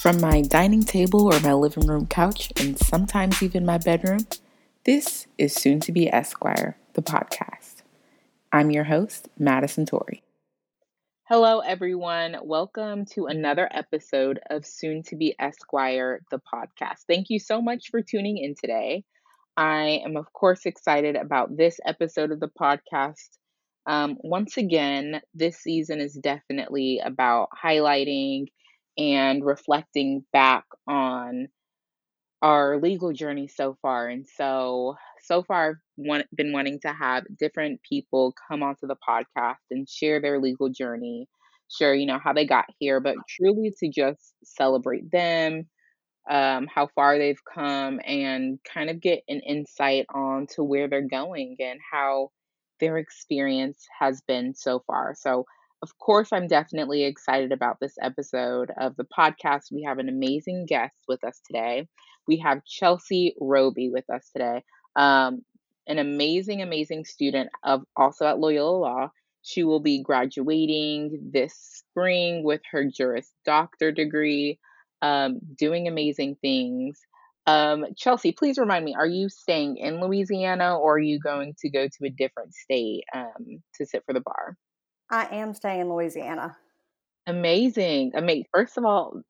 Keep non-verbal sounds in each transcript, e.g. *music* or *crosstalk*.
From my dining table or my living room couch, and sometimes even my bedroom, this is Soon to Be Esquire, the podcast. I'm your host, Madison Torrey. Hello, everyone. Welcome to another episode of Soon to Be Esquire, the podcast. Thank you so much for tuning in today. I am, of course, excited about this episode of the podcast. Um, once again, this season is definitely about highlighting and reflecting back on our legal journey so far. And so, so far, I've want, been wanting to have different people come onto the podcast and share their legal journey, share, you know, how they got here, but truly to just celebrate them, um, how far they've come, and kind of get an insight on to where they're going and how their experience has been so far. So, of course, I'm definitely excited about this episode of the podcast. We have an amazing guest with us today. We have Chelsea Roby with us today, um, an amazing, amazing student of also at Loyola Law. She will be graduating this spring with her Juris Doctor degree, um, doing amazing things. Um, Chelsea, please remind me, are you staying in Louisiana or are you going to go to a different state um, to sit for the bar? I am staying in Louisiana. Amazing. I mean, First of all,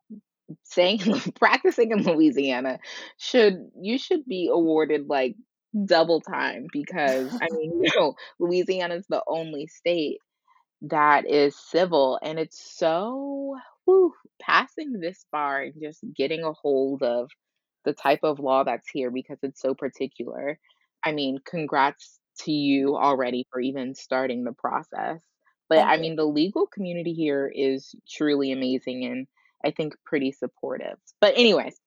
saying *laughs* practicing in Louisiana should you should be awarded like double time because I mean, you *laughs* know, Louisiana is the only state that is civil and it's so whew, passing this bar and just getting a hold of the type of law that's here because it's so particular. I mean, congrats to you already for even starting the process. But I mean, the legal community here is truly amazing and I think pretty supportive. But, anyways,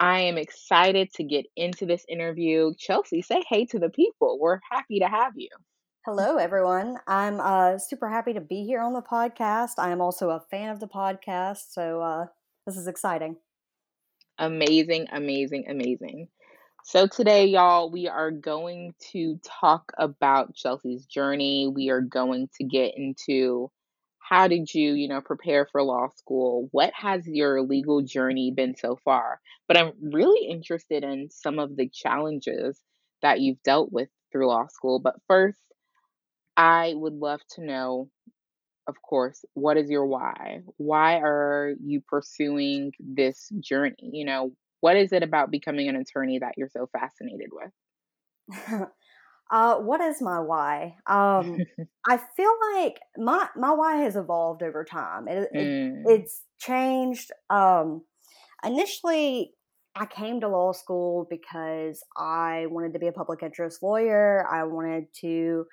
I am excited to get into this interview. Chelsea, say hey to the people. We're happy to have you. Hello, everyone. I'm uh, super happy to be here on the podcast. I am also a fan of the podcast, so uh, this is exciting. Amazing, amazing, amazing. So, today, y'all, we are going to talk about Chelsea's journey. We are going to get into how did you, you know, prepare for law school? What has your legal journey been so far? But I'm really interested in some of the challenges that you've dealt with through law school. But first, I would love to know, of course, what is your why? Why are you pursuing this journey? You know, what is it about becoming an attorney that you're so fascinated with? *laughs* uh, what is my why? Um, *laughs* I feel like my my why has evolved over time. It, it Mm, it's changed. Um, initially, I came to law school because I wanted to be a public interest lawyer. I wanted to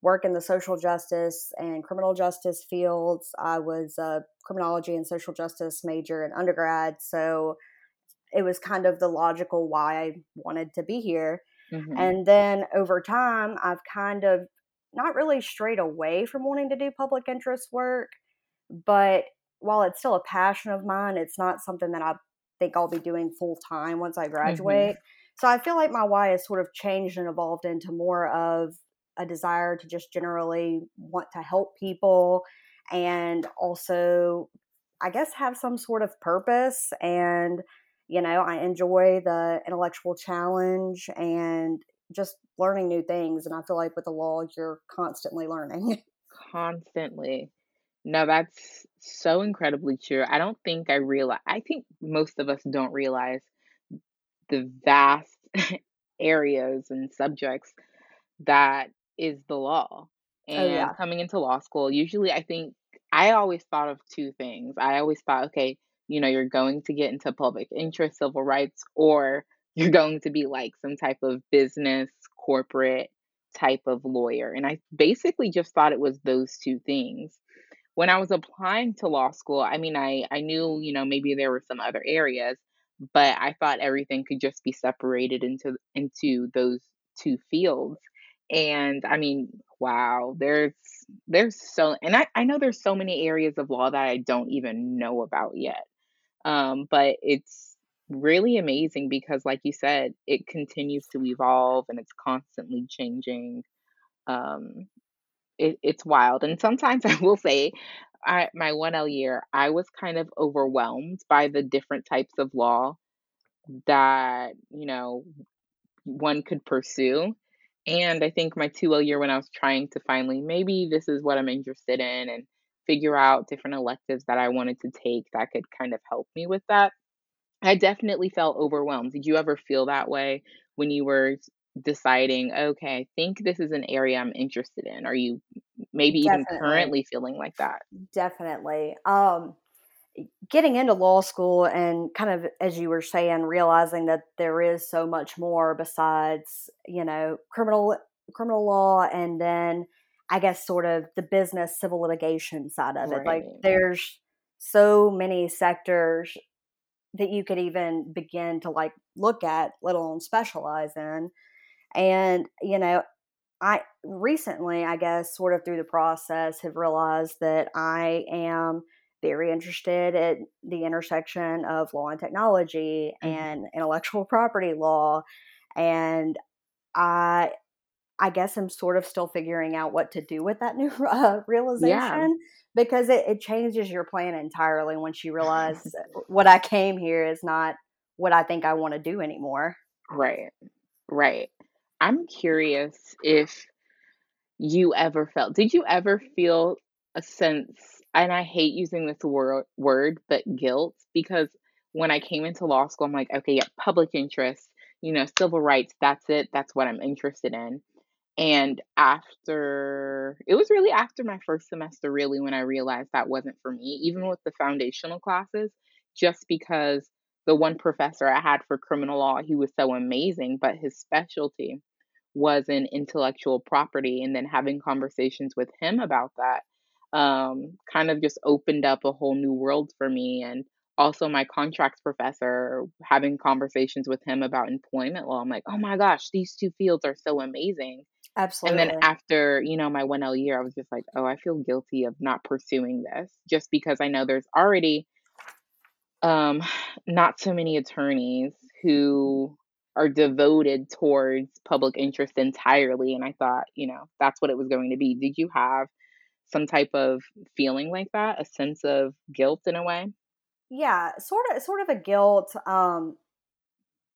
work in the social justice and criminal justice fields. I was a criminology and social justice major in undergrad, so it was kind of the logical why I wanted to be here. mhm, And then over time, I've kind of not really strayed away from wanting to do public interest work, but while it's still a passion of mine, it's not something that I think I'll be doing full time once I mhm. graduate. So I feel like my why has sort of changed and evolved into more of a desire to just generally want to help people and also, I guess, have some sort of purpose. And, you know, I enjoy the intellectual challenge and just learning new things. And I feel like with the law, you're constantly learning. *laughs* Constantly. No, that's so incredibly true. I don't think I realize, I think most of us don't realize the vast *laughs* areas and subjects that is the law. oh, And yeah. coming into law school, usually I think I always thought of two things. I always thought, okay, you know, you're going to get into public interest, civil rights, or you're going to be like some type of business, corporate type of lawyer. And I basically just thought it was those two things. When I was applying to law school, I mean, I I knew, you know, maybe there were some other areas, but I thought everything could just be separated into into those 2 fields. And I mean, wow, there's there's so and I I know there's so many areas of law that I don't even know about yet. Um, but it's really amazing because like you said, it continues to evolve and it's constantly changing. Um, it, it's wild. And sometimes *laughs* I will say, I my 1L year, I was kind of overwhelmed by the different types of law that, you know, one could pursue. And I think my 2L year when I was trying to finally maybe this is what I'm interested in and figure out different electives that I wanted to take that could kind of help me with that. I definitely felt overwhelmed. Did you ever feel that way when you were deciding, okay, I think this is an area I'm interested in? Are you maybe even currently feeling like that? Definitely. Um, getting into law school and kind of as you were saying realizing that there is so much more besides you know criminal criminal law and then i guess sort of the business civil litigation side of it. Like there's so many sectors that you could even begin to like look at let alone specialize in. And you know i recently i guess sort of through the process have realized that i am very interested at the intersection of law and technology Mhm. and intellectual *laughs* property law. And i i guess i'm sort of still figuring out what to do with that new *laughs* uh, Yeah. realization because it, it changes your plan entirely once you *laughs* realize what i came here is not what i think i want to do anymore Right. Right. I'm curious if you ever felt did you ever feel a sense and I hate using this word word, but guilt because when I came into law school, I'm like, okay, yeah, public interest, you know, civil rights, that's it. That's what I'm interested in. And after it was really after my first semester, really, when I realized that wasn't for me, even with the foundational classes, just because the one professor I had for criminal law, he was so amazing, but his specialty was in intellectual property. And then having conversations with him about that um, kind of just opened up a whole new world for me. And also, my contracts professor, having conversations with him about employment law, I'm like, oh my gosh, these two fields are so amazing and then after, you know, my 1L year, I was just like, "Oh, I feel guilty of not pursuing this," just because I know there's already, um, *sighs* not so many attorneys who are devoted towards public interest entirely, and I thought, you know, that's what it was going to be. Did you have some type of feeling like that? A sense of guilt in a way? yeah sort of sort of a guilt um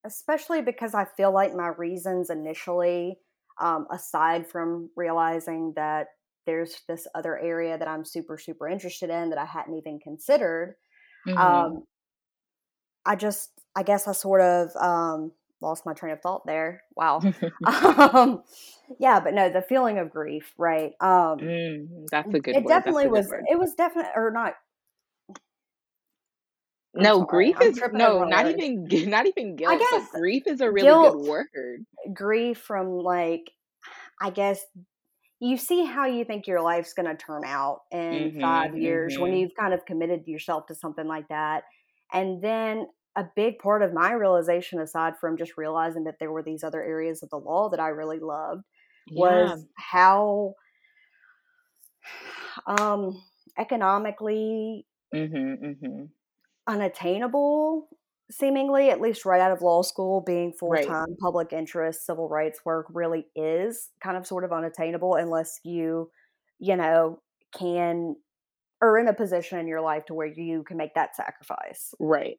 especially because i feel like my reasons initially um aside from realizing that there's this other area that i'm super super interested in that i hadn't even considered Mhm. um i just i guess i sort of um lost my train of thought there wow *laughs* *laughs* um yeah but no the feeling of grief right um Mm, that's a good it word, definitely good was word. it was definitely or not No, grief i'm is no, not words even not even i guilt, but guess grief is a really good word. grief from like I guess you see how you think your life's going to turn out in Mhm, 5 years when mhm. you've kind of committed yourself to something like that. And then a big part of my realization aside from just realizing that there were these other areas of the law that I really loved Yeah. was how *sighs* um economically Mhm, mhm. Unattainable seemingly at least right out of law school being full-time public interest civil rights work really is kind of sort of unattainable unless you you know can are in a position in your life to where you can make that sacrifice right,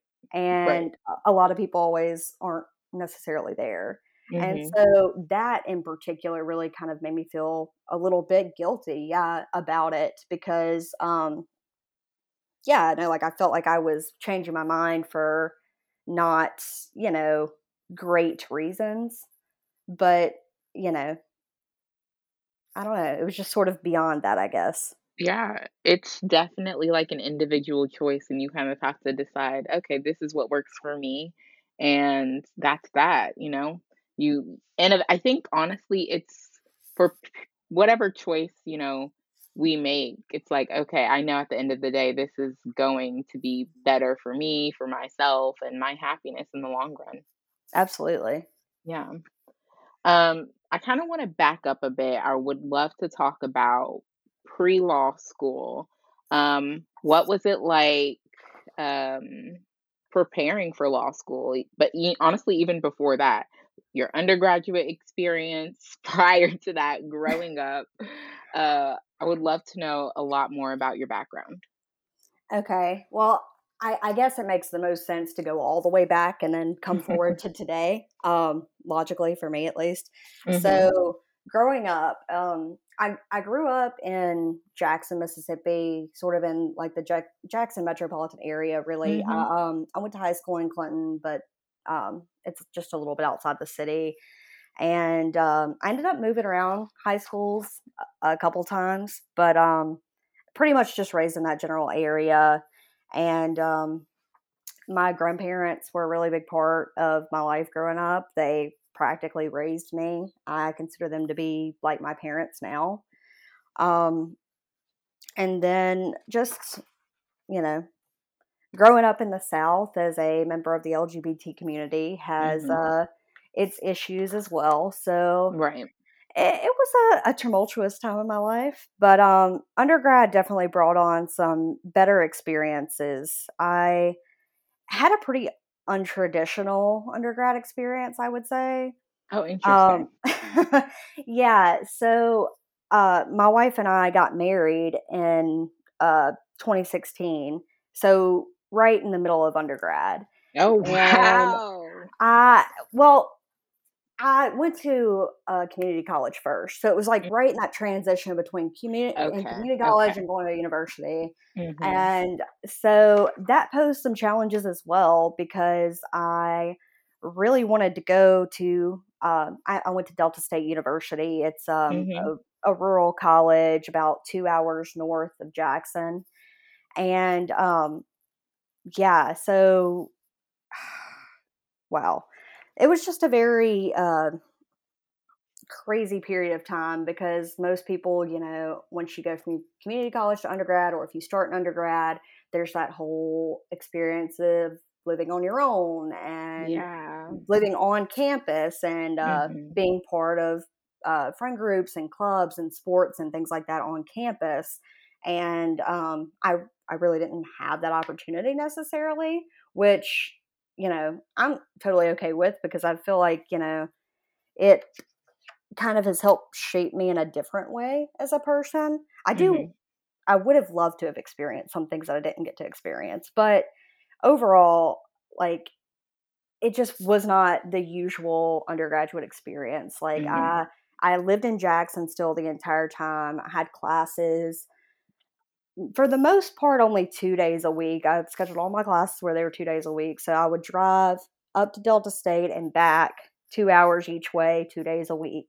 right. and a a lot of people always aren't necessarily there and Mhm. so that in particular really kind of made me feel a little bit guilty yeah about it because um yeah, no, like I felt like I was changing my mind for not, you know, great reasons, but, you know, I don't know, it was just sort of beyond that, I guess. Yeah, it's definitely like an individual choice, and you kind of have to decide, "Okay, this is what works for me," and that's that, you know? You and I I think honestly, it's for whatever choice, you know, we make, it's like, "Okay, I know at the end of the day, this is going to be better for me, for myself, and my happiness in the long run." Absolutely. Yeah. Um, I kind of want to back up a bit. I would love to talk about pre-law school. Um, what was it like um, preparing for law school? But e- honestly, even before that, your undergraduate experience *laughs* prior to that, *laughs* growing up. uh, I would love to know a lot more about your background. Okay. Well, I, I, guess it makes the most sense to go all the way back and then come forward *laughs* to today, um, logically for me at least. Mm-hmm. So, growing up, um, I, I grew up in Jackson, Mississippi, sort of in like the Jack, Jackson metropolitan area, really. Mm-hmm. I, um, I went to high school in Clinton, but um, it's just a little bit outside the city. And um, I ended up moving around high schools a, a couple times, but um, pretty much just raised in that general area. And um, my grandparents were a really big part of my life growing up. They practically raised me. I consider them to be like my parents now. Um, and then just, you know, growing up in the South as a member of the LGBT community has mm-hmm. uh, its issues as well. So, right. It, it was a, a, tumultuous time in my life, but um, undergrad definitely brought on some better experiences. I had a pretty untraditional undergrad experience, I would say. Oh, interesting. Um, *laughs* yeah. So, uh, my wife and I got married in uh, 2016. So, right in the middle of undergrad. Oh, wow. I, well, I went to a community college first, so it was like mm. right in that transition between community okay. community college okay. and going to university, mm-hmm. and so that posed some challenges as well because I really wanted to go to. Um, I, I, went to Delta State University. It's um, mm-hmm. a, a, rural college about two hours north of Jackson, and um, yeah, so *sighs* wow it was just a very uh, crazy period of time because most people, you know, once you go from community college to undergrad, or if you start in undergrad, there's that whole experience of living on your own and yeah. living on campus and uh, mm-hmm. being part of uh, friend groups and clubs and sports and things like that on campus. And um, I I really didn't have that opportunity necessarily, which you know, I'm totally okay with because I feel like, you know, it kind of has helped shape me in a different way as a person. I do, mm-hmm. I would have loved to have experienced some things that I didn't get to experience, but overall, like, it just was not the usual undergraduate experience. Like, mm-hmm. I, I lived in Jackson still the entire time. I had classes for the most part only two days a week. I scheduled all my classes where they were two days a week. So I would drive up to Delta State and back two hours each way, two days a week,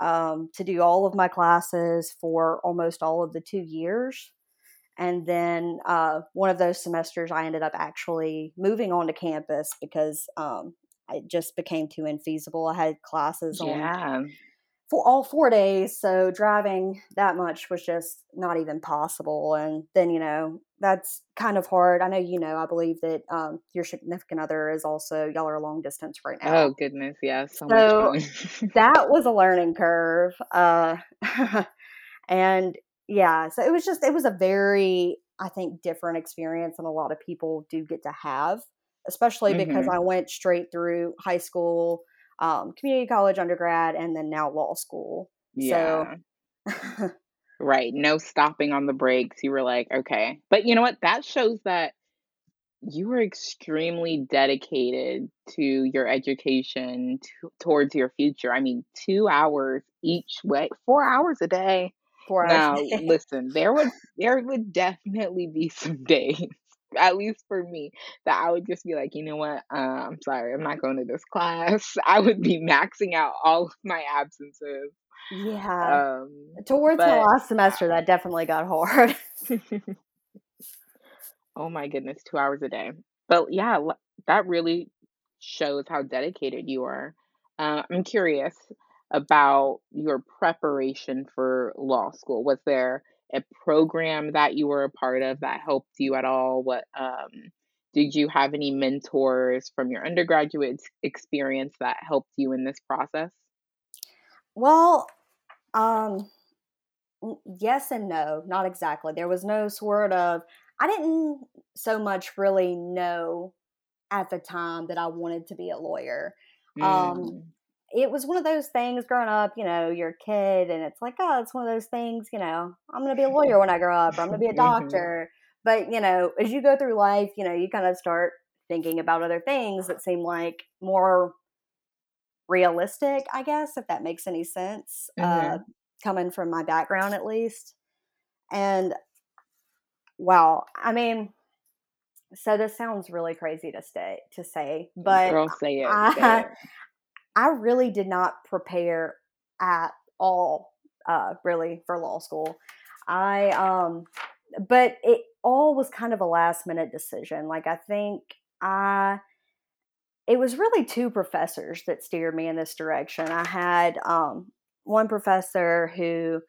um, to do all of my classes for almost all of the two years. And then uh, one of those semesters, I ended up actually moving on to campus because um, it just became too infeasible. I had classes yeah. on for all four days. So driving that much was just not even possible. And then, you know, that's kind of hard. I know, you know, I believe that um, your significant other is also, y'all are long distance right now. Oh, goodness. Yeah. So, so *laughs* that was a learning curve. Uh, *laughs* and yeah, so it was just, it was a very, I think, different experience than a lot of people do get to have, especially mm-hmm. because I went straight through high school um, community college, undergrad, and then now law school. Yeah. So, *laughs* right. No stopping on the brakes. You were like, okay. But you know what? That shows that you were extremely dedicated to your education to, towards your future. I mean, two hours each way, four hours a day. Four hours. Now, listen, there would there would definitely be some *laughs* days at least for me, that I would just be like, you know what? Uh, I'm sorry, I'm not going to this *laughs* class. I would be maxing out all of my absences. Yeah. Um, Towards but, the last semester, that definitely got hard. *laughs* *laughs* oh my goodness, two hours a day. But yeah, that really shows how dedicated you are. Uh, I'm curious about your preparation for law school. Was there a program that you were a part of that helped you at all? What um, did you have any mentors from your undergraduate experience that helped you in this process? Well, um, yes and no, not exactly. There was no sort of, I didn't so much really know at the time that I wanted to be a lawyer. Um, mm. Um, it was one of those things growing up, you know, you're a kid and it's like, oh, it's one of those things, you know, I'm going to be a lawyer when I grow up or I'm going to be a mm-hmm. doctor. But, you know, as you go through life, you know, you kind of start thinking about other things that seem like more realistic, I guess, if that makes any sense, uh, mm-hmm. uh, coming from my background at least. And wow, I mean, so this sounds really crazy to stay to say, but Girl, say it, I, say it. I really did not prepare at all, uh, really for law school. I um, but it all was kind of a last minute decision. Like I think I it was really two professors that steered me in this direction. I had um, one professor who,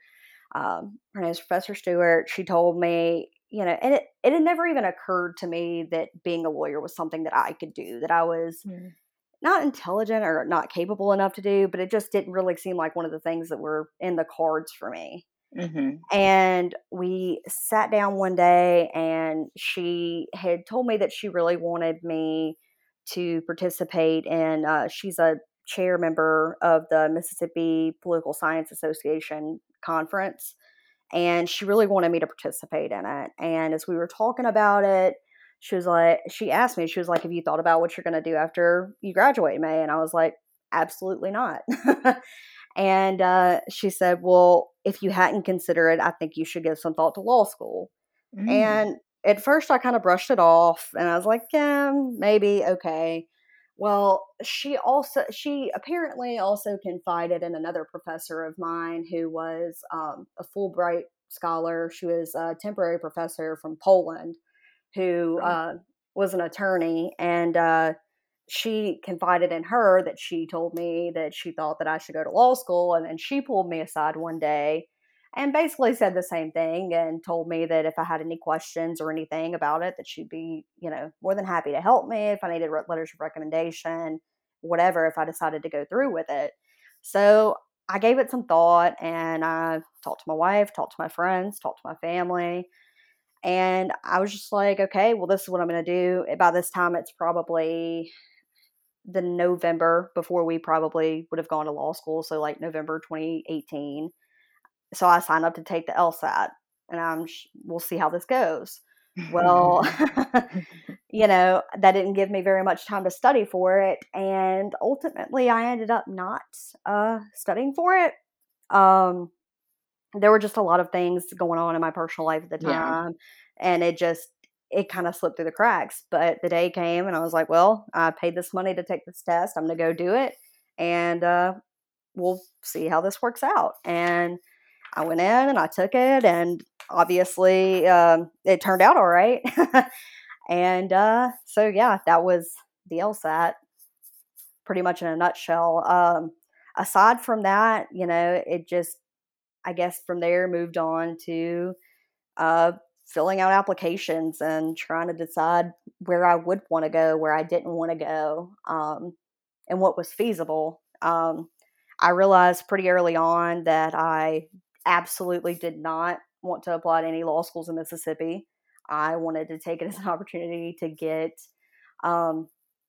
um, her name is Professor Stewart. She told me, you know, and it, it had never even occurred to me that being a lawyer was something that I could do, that I was mm. Not intelligent or not capable enough to do, but it just didn't really seem like one of the things that were in the cards for me. Mm-hmm. And we sat down one day, and she had told me that she really wanted me to participate in. Uh, she's a chair member of the Mississippi Political Science Association conference, and she really wanted me to participate in it. And as we were talking about it, she was like, she asked me, she was like, "Have you thought about what you're going to do after you graduate, May?" And I was like, "Absolutely not." *laughs* and uh, she said, "Well, if you hadn't considered it, I think you should give some thought to law school." Mm. And at first I kind of brushed it off and I was like, yeah, maybe, okay. Well, she also, she apparently also confided in another professor of mine who was um, a Fulbright scholar. She was a temporary professor from Poland who uh, was an attorney. And uh, she confided in her that she told me that she thought that I should go to law school. And then she pulled me aside one day and basically said the same thing and told me that if I had any questions or anything about it, that she'd be, you know, more than happy to help me if I needed letters of recommendation, whatever, if I decided to go through with it. So I gave it some thought and I talked to my wife, talked to my friends, talked to my family. And I was just like, okay, well, this is what I'm going to do. By this time, it's probably the November before we probably would have gone to law school. So, like November 2018 so I signed up to take the LSAT, and I'm we'll see how this goes. Well, *laughs* *laughs* you know that didn't give me very much time to study for it, and ultimately I ended up not uh, studying for it. Um, there were just a lot of things going on in my personal life at the time, yeah. and it just it kind of slipped through the cracks. But the day came, and I was like, "Well, I paid this money to take this test. I'm going to go do it, and uh, we'll see how this works out." And I went in and I took it, and obviously um, it turned out all right. *laughs* and uh, so, yeah, that was the LSAT pretty much in a nutshell. Um, aside from that, you know, it just, I guess from there moved on to uh, filling out applications and trying to decide where I would want to go, where I didn't want to go, um, and what was feasible. Um, I realized pretty early on that I absolutely did not want to apply to any law schools in Mississippi. I wanted to take it as an opportunity to get. Um,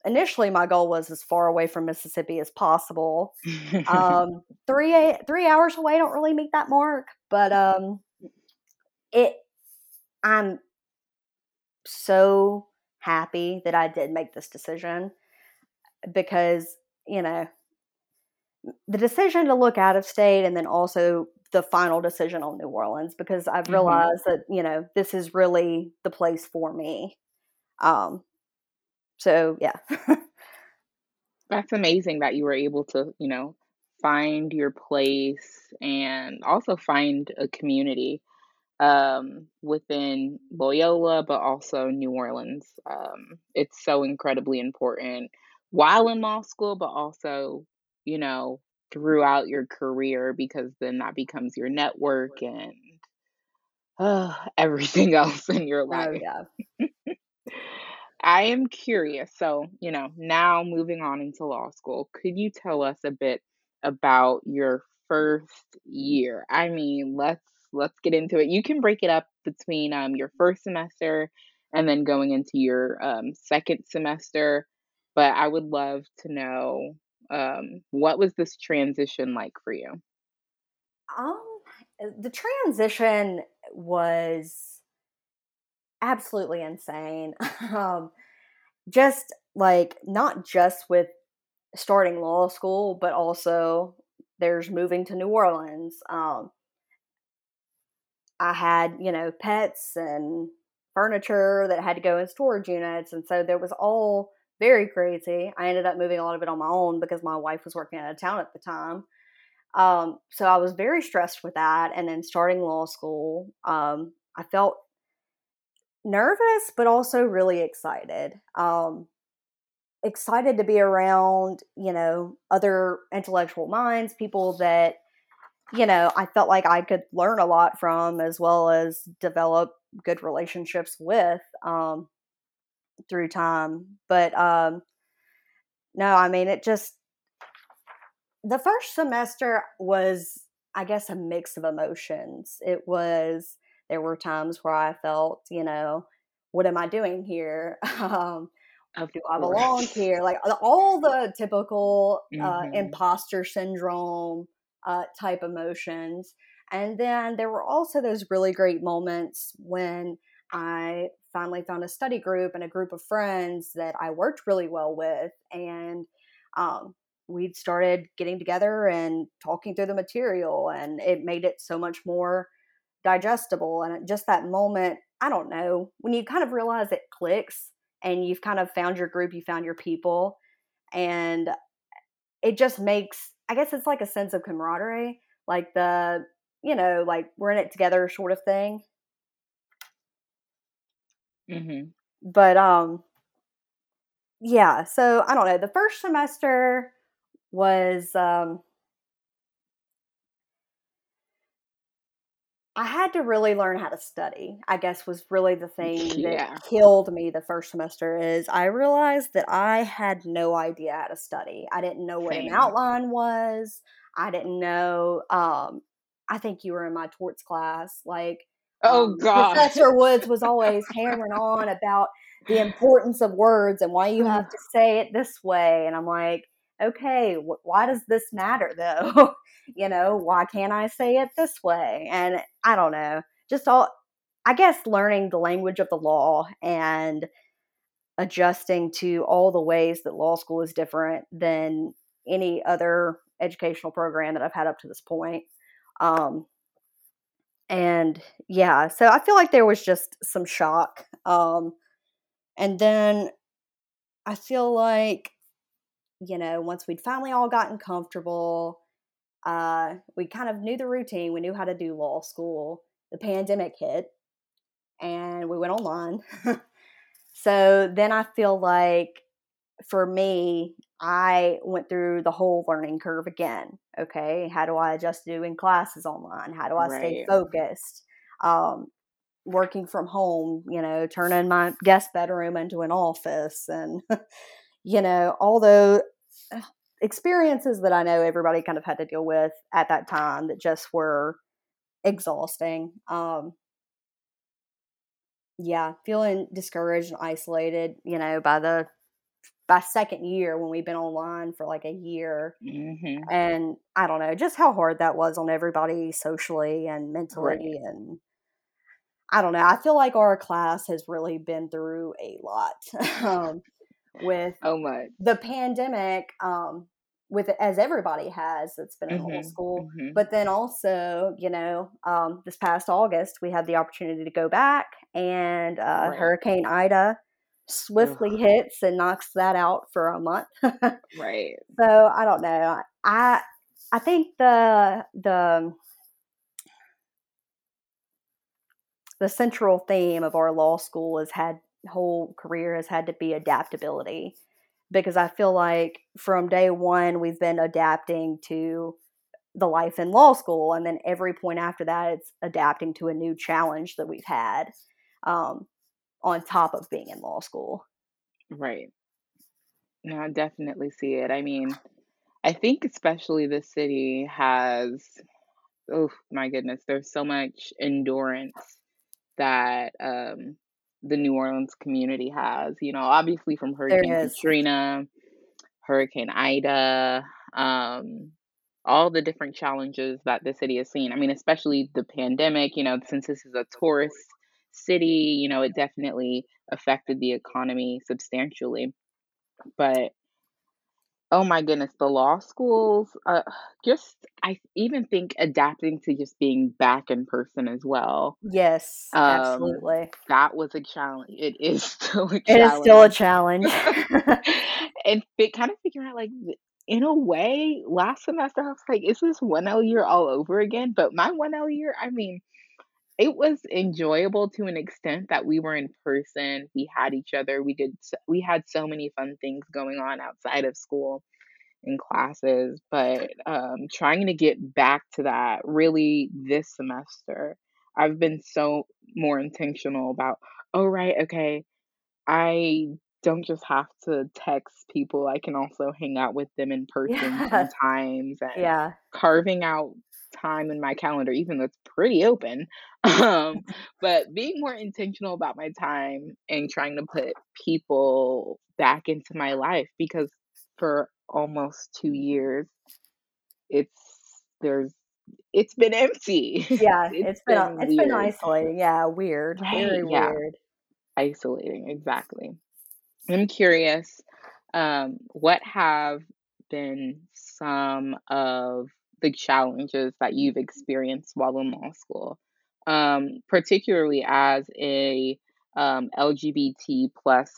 initially, my goal was as far away from Mississippi as possible. *laughs* Um, three three hours away don't really meet that mark, but um, it. I'm so happy that I did make this decision because you know the decision to look out of state and then also the final decision on New Orleans because I've mm-hmm. realized mm-hmm. that you know this is really the place for me. Um, so yeah, *laughs* that's amazing that you were able to you know find your place and also find a community um, within Loyola, but also New Orleans. Um, it's so incredibly important while in law school, but also you know throughout your career because then that becomes your network and uh, *sighs* everything *laughs* else in your oh, life. Oh, yeah. *laughs* I am curious. So, you know, now moving on into law school, could you tell us a bit about your first year? I mean, let's let's get into it. You can break it up between um, your first semester and then going into your um, second semester, but I would love to know Um, what was this transition like for you? Um, the transition was absolutely insane. *laughs* um, just like not just with starting law school, but also there's moving to New Orleans. Um, I had, you know, pets and furniture that had to go in storage units. And so there was all very crazy. I ended up moving a lot of it on my own because my wife was working out of town at the time. Um, so I was very stressed with that. And then starting law school, um, I felt nervous, but also really excited. Um, excited to be around, you know, other intellectual minds, people that, you know, I felt like I could learn a lot from as well as develop good relationships with um, through time. But um, no, I mean, it just, the first semester was, I guess, a mix of emotions. It was, there were times where I felt, you know, what am I doing here? *laughs* um, do I belong here? Like all the typical uh, mm-hmm. imposter syndrome uh, type emotions. And then there were also those really great moments when I finally found a study group and a group of friends that I worked really well with. And um, we started getting together and talking through the material, and it made it so much more digestible. And just that moment, I don't know, when you kind of realize it clicks and you've kind of found your group, you found your people, and it just makes, I guess it's like a sense of camaraderie, like the, you know, like we're in it together sort of thing. Mm-hmm. But, um, yeah, so I don't know. The first semester was, um, I had to really learn how to study. I guess was really the thing yeah. that killed me the first semester is I realized that I had no idea how to study. I didn't know what Same. an outline was. I didn't know um I think you were in my torts class like Oh um, god. Professor Woods was *laughs* always hammering on about the importance of words and why you have to say it this way and I'm like okay, wh- why does this matter though? *laughs* you know, why can't I say it this way? And I don't know, just all, I guess, learning the language of the law and adjusting to all the ways that law school is different than any other educational program that I've had up to this point. Um, and yeah, so I feel like there was just some shock. Um, and then I feel like you know, once we'd finally all gotten comfortable, uh, we kind of knew the routine. We knew how to do law school. The pandemic hit and we went online. *laughs* so then I feel like for me, I went through the whole learning curve again. Okay. How do I adjust to doing classes online? How do I right. stay focused? Um, working from home, you know, turning my guest bedroom into an office and *laughs* you know, all the uh, experiences that I know everybody kind of had to deal with at that time that just were exhausting. Um, yeah, feeling discouraged and isolated, you know, by the by second year when we've been online for like a year. Mm-hmm. And I don't know, just how hard that was on everybody socially and mentally right. and I don't know. I feel like our class has really been through a lot. *laughs* um, with oh my the pandemic um with as everybody has that's been in mm-hmm, school mm-hmm. but then also you know um this past august we had the opportunity to go back and uh right. hurricane ida swiftly Ugh. hits and knocks that out for a month *laughs* right so i don't know i i think the the the central theme of our law school has had whole career has had to be adaptability because I feel like from day one we've been adapting to the life in law school, and then every point after that it's adapting to a new challenge that we've had um, on top of being in law school. Right. No, I definitely see it. I mean, I think especially the city has, oh my goodness, there's so much endurance that um, the New Orleans community has. You know, obviously from Hurricane Katrina, Hurricane Ida, um, all the different challenges that the city has seen. I mean, especially the pandemic, you know, since this is a tourist city, you know, it definitely affected the economy substantially. But oh my goodness, the law schools, uh, just I even think adapting to just being back in person as well. Yes, Um, absolutely. that was a challenge. It is *laughs* still a It is still a challenge. challenge. *laughs* and fi- kind of figuring out like th- in a way, last semester I was like, is this one L year all over again? But my one L year, I mean, it was enjoyable to an extent that we were in person. We had each other. We did. We had so many fun things going on outside of school in classes. But um, trying to get back to that really this semester, I've been so more intentional about. Oh right, okay. I don't just have to text people, I can also hang out with them in person Yeah, sometimes and yeah, carving out time in my calendar, even though it's pretty open. *laughs* Um, *laughs* but being more intentional about my time and trying to put people back into my life because for almost two years, it's there's it's been empty. *laughs* yeah. It's It's been been it's been isolating. Yeah, weird, Right, very yeah, weird. isolating, exactly. I'm curious, um, what have been some of the challenges that you've experienced while in law school? Um, particularly as a um, LGBT plus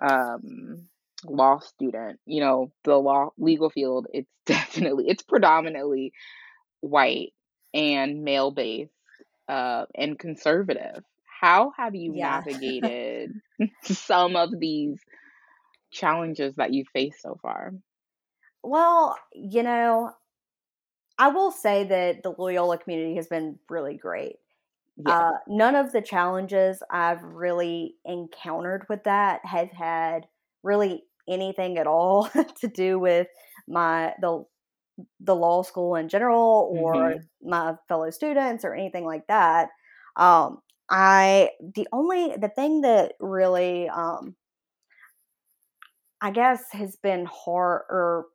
um, law student. You know, the law legal field, it's *laughs* definitely it's predominantly white and male based uh, and conservative. How have you Yeah. navigated *laughs* some of these challenges that you faced so far? Well, you know, I will say that the Loyola community has been really great. Yeah. Uh, none of the challenges I've really encountered with that have had really anything at all *laughs* to do with my the the law school in general or Mhm. my fellow students or anything like that. Um, I the only the thing that really um, I guess has been hard or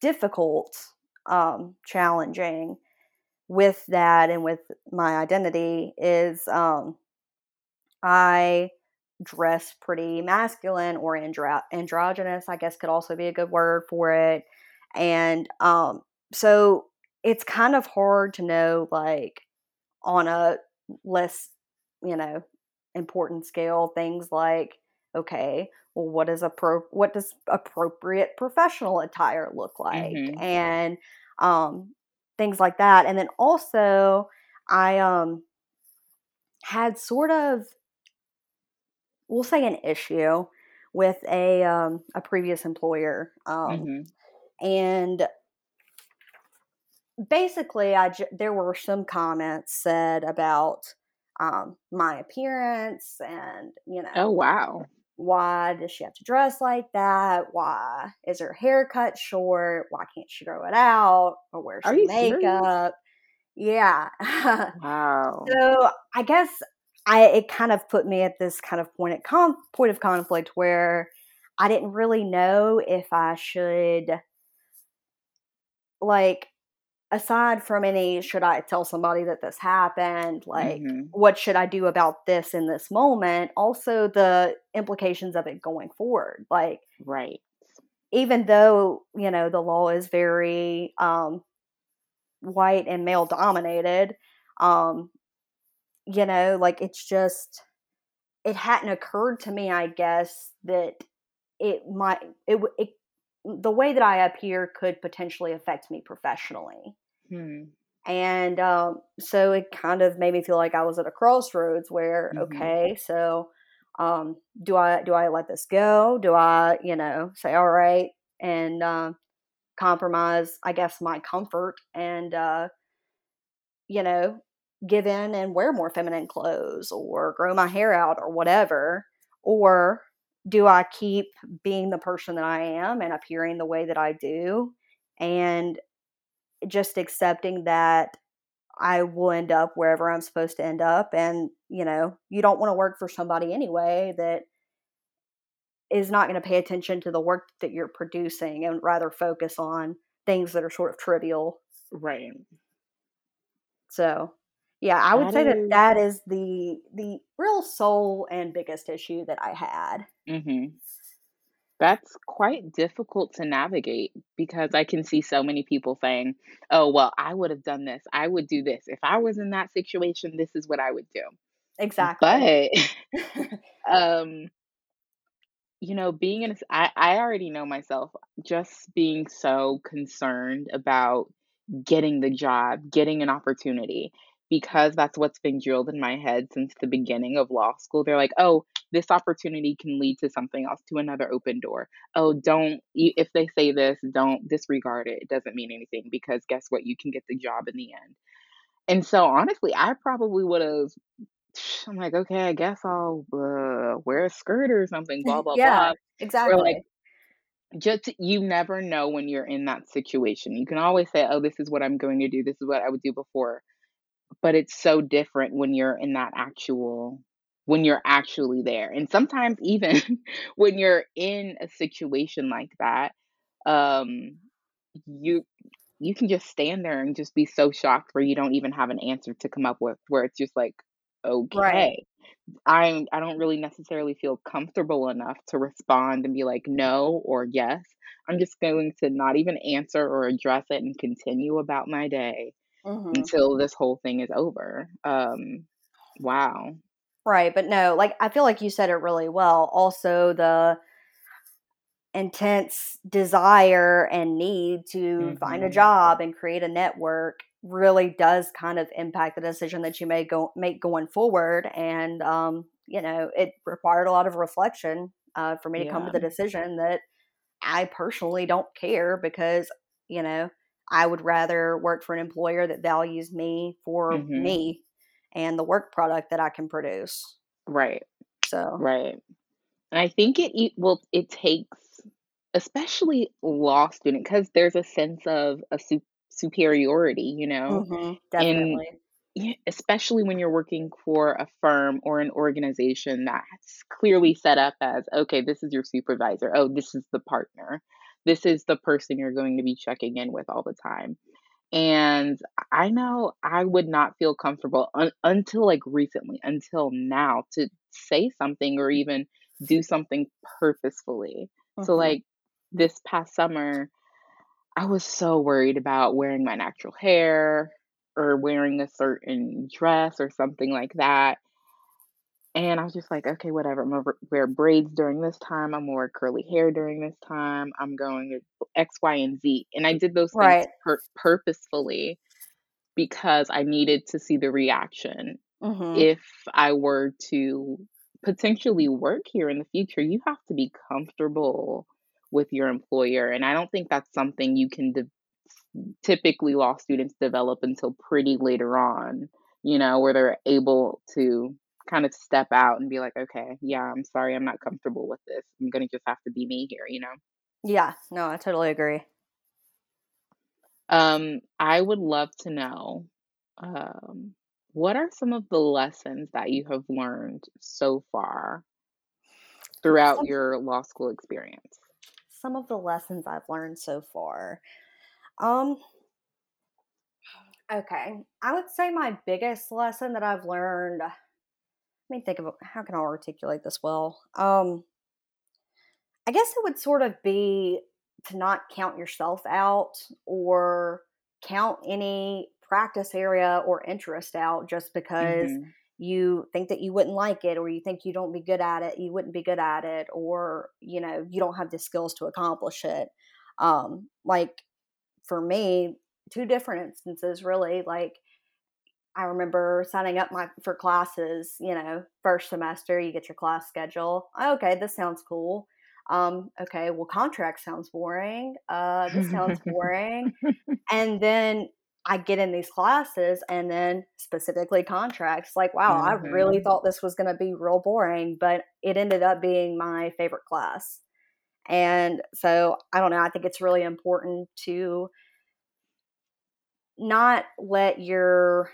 difficult, um, challenging with that and with my identity is um, I dress pretty masculine or andro- androgynous, I guess could also be a good word for it. And um, so it's kind of hard to know, like, on a less, you know, important scale, things like, okay, well, what is a pro- what does appropriate professional attire look like, Mhm. and um, things like that. And then also, I um had sort of we'll say an issue with a um, a previous employer, um, Mhm. and basically, I j- there were some comments said about um, my appearance, and you know Oh, wow. Why does she have to dress like that? Why is her hair cut short? Why can't she grow it out or wear some you serious? makeup? Yeah. *laughs* Wow. So I guess I it kind of put me at this kind of point at con- point of conflict where I didn't really know if I should like aside from any should I tell somebody that this happened, like Mhm. what should I do about this in this moment? Also the implications of it going forward. Like Right. even though, you know, the law is very um white and male dominated, um you know, like it's just it hadn't occurred to me, I guess, that it might it, it the way that I appear could potentially affect me professionally. Hmm. And um, so it kind of made me feel like I was at a crossroads where, Mhm. okay, so um, do I do I let this go? Do I, you know, say all right and uh, compromise, I guess, my comfort and uh, you know, give in and wear more feminine clothes or grow my hair out or whatever? Or do I keep being the person that I am and appearing the way that I do and just accepting that I will end up wherever I'm supposed to end up? And, you know, you don't want to work for somebody anyway that is not going to pay attention to the work that you're producing and rather focus on things that are sort of trivial. Right. So, yeah, I would That say that is that is the the real soul and biggest issue that I had. mhm. That's quite difficult to navigate because I can see so many people saying, "Oh, well, I would have done this. I would do this. If I was in that situation, this is what I would do." Exactly. But *laughs* *laughs* um, you know, being in a I I already know myself, just being so concerned about getting the job, getting an opportunity, because that's what's been drilled in my head since the beginning of law school. They're like, "Oh, this opportunity can lead to something else, to another open door. Oh, don't if they say this, don't disregard it. It doesn't mean anything because guess what? You can get the job in the end." And so, honestly, I probably would've I'm like, "Okay, I guess I'll, uh, wear a skirt or something, blah, blah, blah. Yeah, blah." Or, like, exactly. just you never know when you're in that situation. You can always say, "Oh, this is what I'm going to do. This is what I would do before." But it's so different when you're in that actual when you're actually there. And sometimes even *laughs* when you're in a situation like that, um, you you can just stand there and just be so shocked where you don't even have an answer to come up with, where it's just like, Right. "Okay." I I don't really necessarily feel comfortable enough to respond and be like, "No," or "Yes." I'm just going to not even answer or address it and continue about my day Mhm. until this whole thing is over. Um, wow. Right, but no, like, I feel like you said it really well. Also, the intense desire and need to find a Mhm. job and create a network really does kind of impact the decision that you may go make going forward. And um, you know, it required a lot of reflection uh, for me to come to the decision that I personally don't care because you know I would rather work for an employer that values me for Mhm. me and the work product that I can produce. Right. So Right. And I think it well, it takes especially law student, because there's a sense of a su superiority, you know? Mhm, And definitely. yeah, especially when you're working for a firm or an organization that's clearly set up as, "Okay, this is your supervisor. Oh, this is the partner. This is the person you're going to be checking in with all the time." And I know I would not feel comfortable un until, like, recently, until now to say something or even do something purposefully. So, Mhm. like, this past summer, I was so worried about wearing my natural hair or wearing a certain dress or something like that. And I was just like, "Okay, whatever. I'm gonna wear braids during this time. I'm gonna wear curly hair during this time. I'm going X, Y, and Z." And I did those things Right. pur purposefully because I needed to see the reaction. Mhm. If I were to potentially work here in the future, you have to be comfortable with your employer, and I don't think that's something you can de typically law students develop until pretty later on, you know, where they're able to kind of step out and be like, "Okay, yeah, I'm sorry, I'm not comfortable with this. I'm gonna just have to be me here," you know? Yeah, no, I totally agree. Um, I would love to know, um, what are some of the lessons that you have learned so far throughout your law school experience? some of the lessons I've learned so far. Um, okay. I would say my biggest lesson that I've learned, me think of how can I articulate this well? Um, I guess it would sort of be to not count yourself out or count any practice area or interest out just because Mhm. you think that you wouldn't like it or you think you don't be good at it, you wouldn't be good at it, or you know, you don't have the skills to accomplish it. Um, like for me, two different instances really. Like I remember signing up my for classes, you know, first semester, you get your class schedule. Okay, this sounds cool. Um, okay, well, contract sounds boring. Uh, this sounds boring. *laughs* And then I get in these classes and then specifically contracts, like, wow, I really thought this was going to be real boring, but it ended up being my favorite class. And so I don't know, I think it's really important to not let your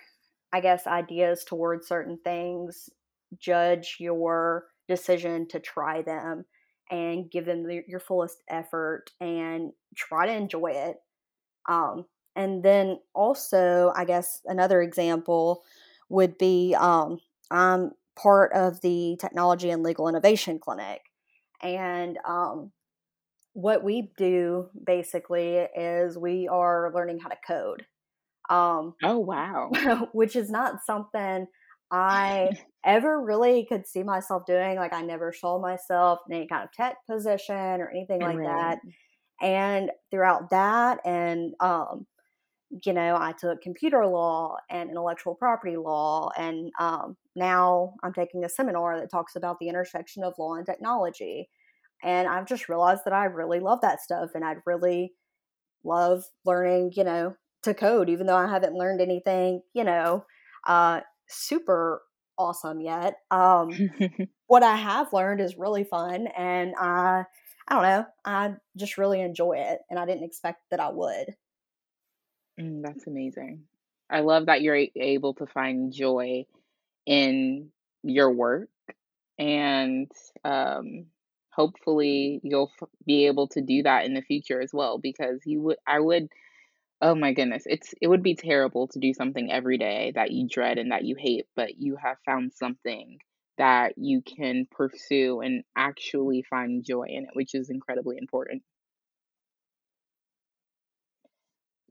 I guess, ideas towards certain things judge your decision to try them. and give them the, your fullest effort and try to enjoy it. Um, and then also, I guess another example would be um, I'm part of the Technology and Legal Innovation Clinic. And um, what we do basically is we are learning how to code. Um, oh, wow. *laughs* which is not something I *laughs* ever really could see myself doing. Like, I never saw myself in any kind of tech position or anything like that. And throughout that, and um, you know, I took computer law and intellectual property law, and um, now I'm taking a seminar that talks about the intersection of law and technology. And I've just realized that I really love that stuff, and I'd really love learning, you know, to code, even though I haven't learned anything, you know, uh, super awesome yet. Um, *laughs* what I have learned is really fun, and I, I don't know, I just really enjoy it, and I didn't expect that I would. Mm, that's amazing. I love that you're able to find joy in your work and um, hopefully you'll f- be able to do that in the future as well because you would I would oh my goodness it's it would be terrible to do something every day that you dread and that you hate but you have found something that you can pursue and actually find joy in it which is incredibly important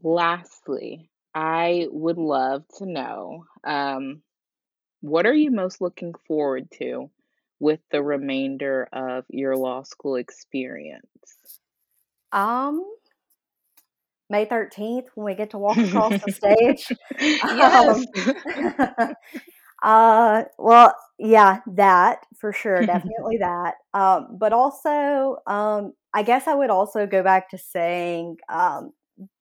Lastly, I would love to know um, what are you most looking forward to with the remainder of your law school experience? Um, May 13th when we get to walk across the *laughs* stage. yes. Um, *laughs* uh, well, yeah, that for sure, *laughs* definitely that. Um, but also, um, I guess I would also go back to saying um,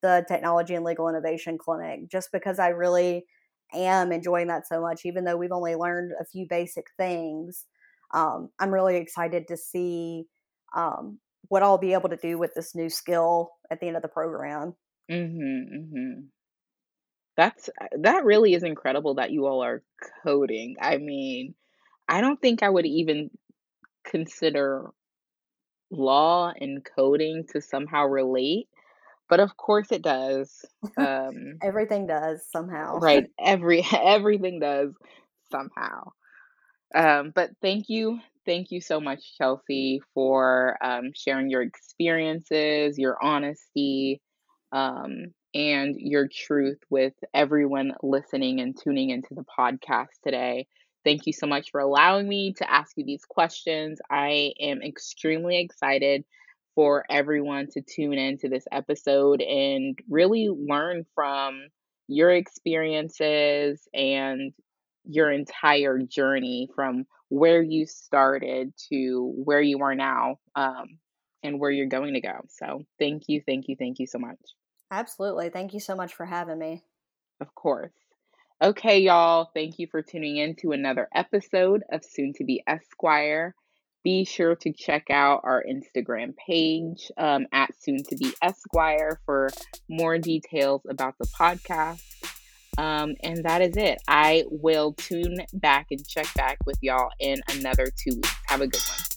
the Technology and Legal Innovation Clinic just because I really am enjoying that so much, even though we've only learned a few basic things. Um, I'm really excited to see um, what I'll be able to do with this new skill at the end of the program. Mm-hmm, mm-hmm. That's uh, that really is incredible that you all are coding. I mean, I don't think I would even consider law and coding to somehow relate but of course it does. *laughs* Um, everything does somehow. right. *laughs* Every *laughs* everything does somehow. Um, but thank you, thank you so much, Chelsea, for um, sharing your experiences, your honesty, um, and your truth with everyone listening and tuning into the podcast today. Thank you so much for allowing me to ask you these questions. I am extremely excited for everyone to tune into this episode and really learn from your experiences and your entire journey from where you started to where you are now um, and where you're going to go. So, thank you, thank you, thank you so much. Absolutely. Thank you so much for having me. Of course. Okay, y'all. Thank you for tuning in to another episode of Soon to Be Esquire. Be sure to check out our Instagram page um, at Soon to Be Esquire for more details about the podcast. Um, and that is it. I will tune back and check back with y'all in another two weeks. Have a good one.